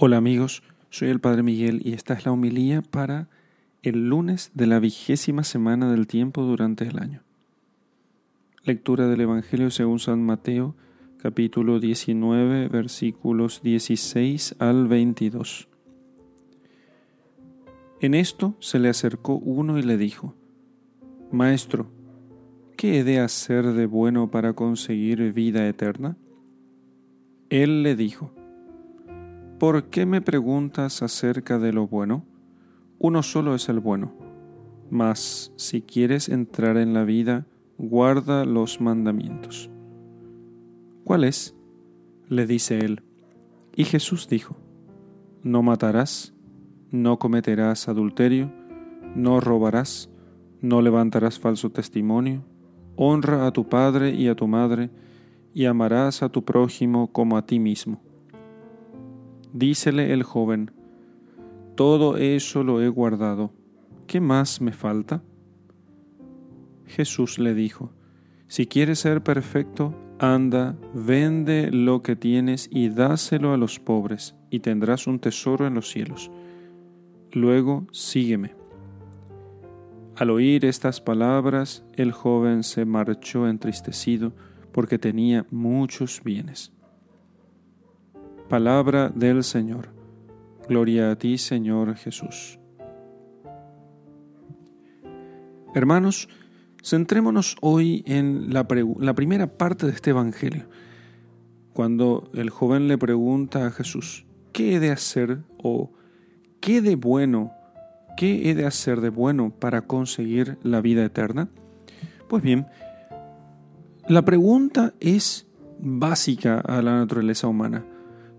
Hola amigos, soy el Padre Miguel y esta es la homilía para el lunes de la vigésima semana del tiempo durante el año. Lectura del Evangelio según San Mateo, capítulo 19, versículos 16 al 22. En esto se le acercó uno y le dijo, Maestro, ¿qué he de hacer de bueno para conseguir vida eterna? Él le dijo, ¿Por qué me preguntas acerca de lo bueno? Uno solo es el bueno. Mas si quieres entrar en la vida, guarda los mandamientos. ¿Cuál es? le dice él. Y Jesús dijo, No matarás, no cometerás adulterio, no robarás, no levantarás falso testimonio, honra a tu padre y a tu madre, y amarás a tu prójimo como a ti mismo. Dícele el joven, Todo eso lo he guardado, ¿qué más me falta? Jesús le dijo, Si quieres ser perfecto, anda, vende lo que tienes y dáselo a los pobres, y tendrás un tesoro en los cielos. Luego sígueme. Al oír estas palabras, el joven se marchó entristecido porque tenía muchos bienes. Palabra del Señor. Gloria a ti, Señor Jesús. Hermanos, centrémonos hoy en la, primera parte de este Evangelio, cuando el joven le pregunta a Jesús, ¿qué he de hacer o qué de bueno, qué he de hacer de bueno para conseguir la vida eterna? Pues bien, la pregunta es básica a la naturaleza humana.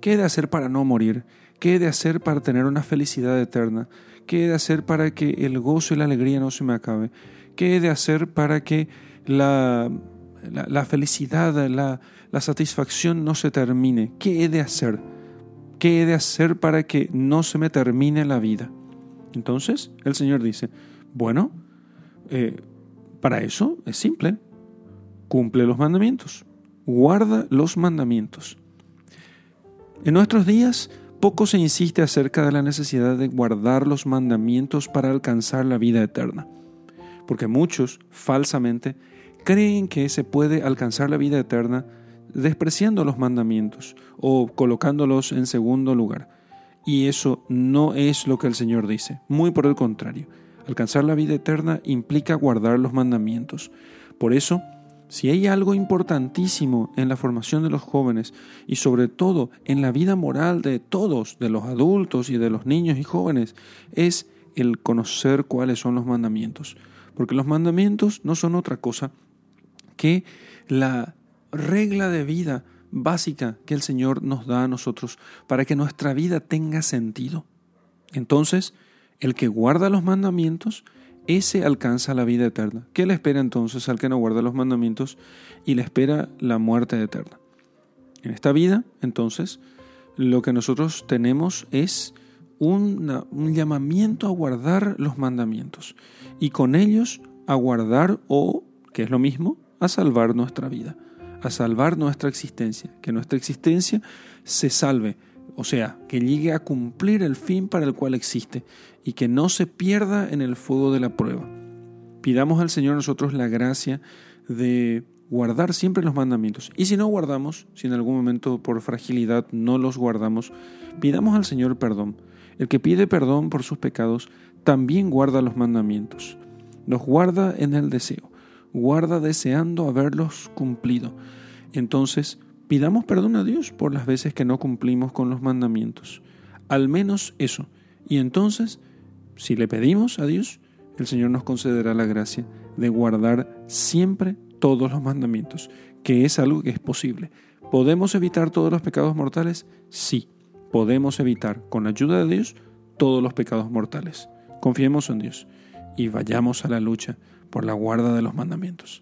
¿Qué he de hacer para no morir? ¿Qué he de hacer para tener una felicidad eterna? ¿Qué he de hacer para que el gozo y la alegría no se me acabe? ¿Qué he de hacer para que la, la, felicidad, la, la satisfacción no se termine? ¿Qué he de hacer? ¿Qué he de hacer para que no se me termine la vida? Entonces el Señor dice, bueno, eh, para eso es simple, cumple los mandamientos, guarda los mandamientos. En nuestros días, poco se insiste acerca de la necesidad de guardar los mandamientos para alcanzar la vida eterna, porque muchos, falsamente, creen que se puede alcanzar la vida eterna despreciando los mandamientos o colocándolos en segundo lugar. Y eso no es lo que el Señor dice, muy por el contrario. Alcanzar la vida eterna implica guardar los mandamientos. Por eso, si hay algo importantísimo en la formación de los jóvenes y sobre todo en la vida moral de todos, de los adultos y de los niños y jóvenes, es el conocer cuáles son los mandamientos. Porque los mandamientos no son otra cosa que la regla de vida básica que el Señor nos da a nosotros para que nuestra vida tenga sentido. Entonces, el que guarda los mandamientos ese alcanza la vida eterna. ¿Qué le espera entonces al que no guarda los mandamientos y le espera la muerte eterna? En esta vida, entonces, lo que nosotros tenemos es un llamamiento a guardar los mandamientos y con ellos a guardar o, que es lo mismo, a salvar nuestra vida, a salvar nuestra existencia, que nuestra existencia se salve o sea, que llegue a cumplir el fin para el cual existe y que no se pierda en el fuego de la prueba. Pidamos al Señor nosotros la gracia de guardar siempre los mandamientos. Y si no guardamos, si en algún momento por fragilidad no los guardamos, pidamos al Señor perdón. El que pide perdón por sus pecados también guarda los mandamientos. Los guarda en el deseo, guarda deseando haberlos cumplido. Entonces, Pidamos perdón a Dios por las veces que no cumplimos con los mandamientos. Al menos eso. Y entonces, si le pedimos a Dios, el Señor nos concederá la gracia de guardar siempre todos los mandamientos, que es algo que es posible. ¿Podemos evitar todos los pecados mortales? Sí, podemos evitar con la ayuda de Dios todos los pecados mortales. Confiemos en Dios y vayamos a la lucha por la guarda de los mandamientos.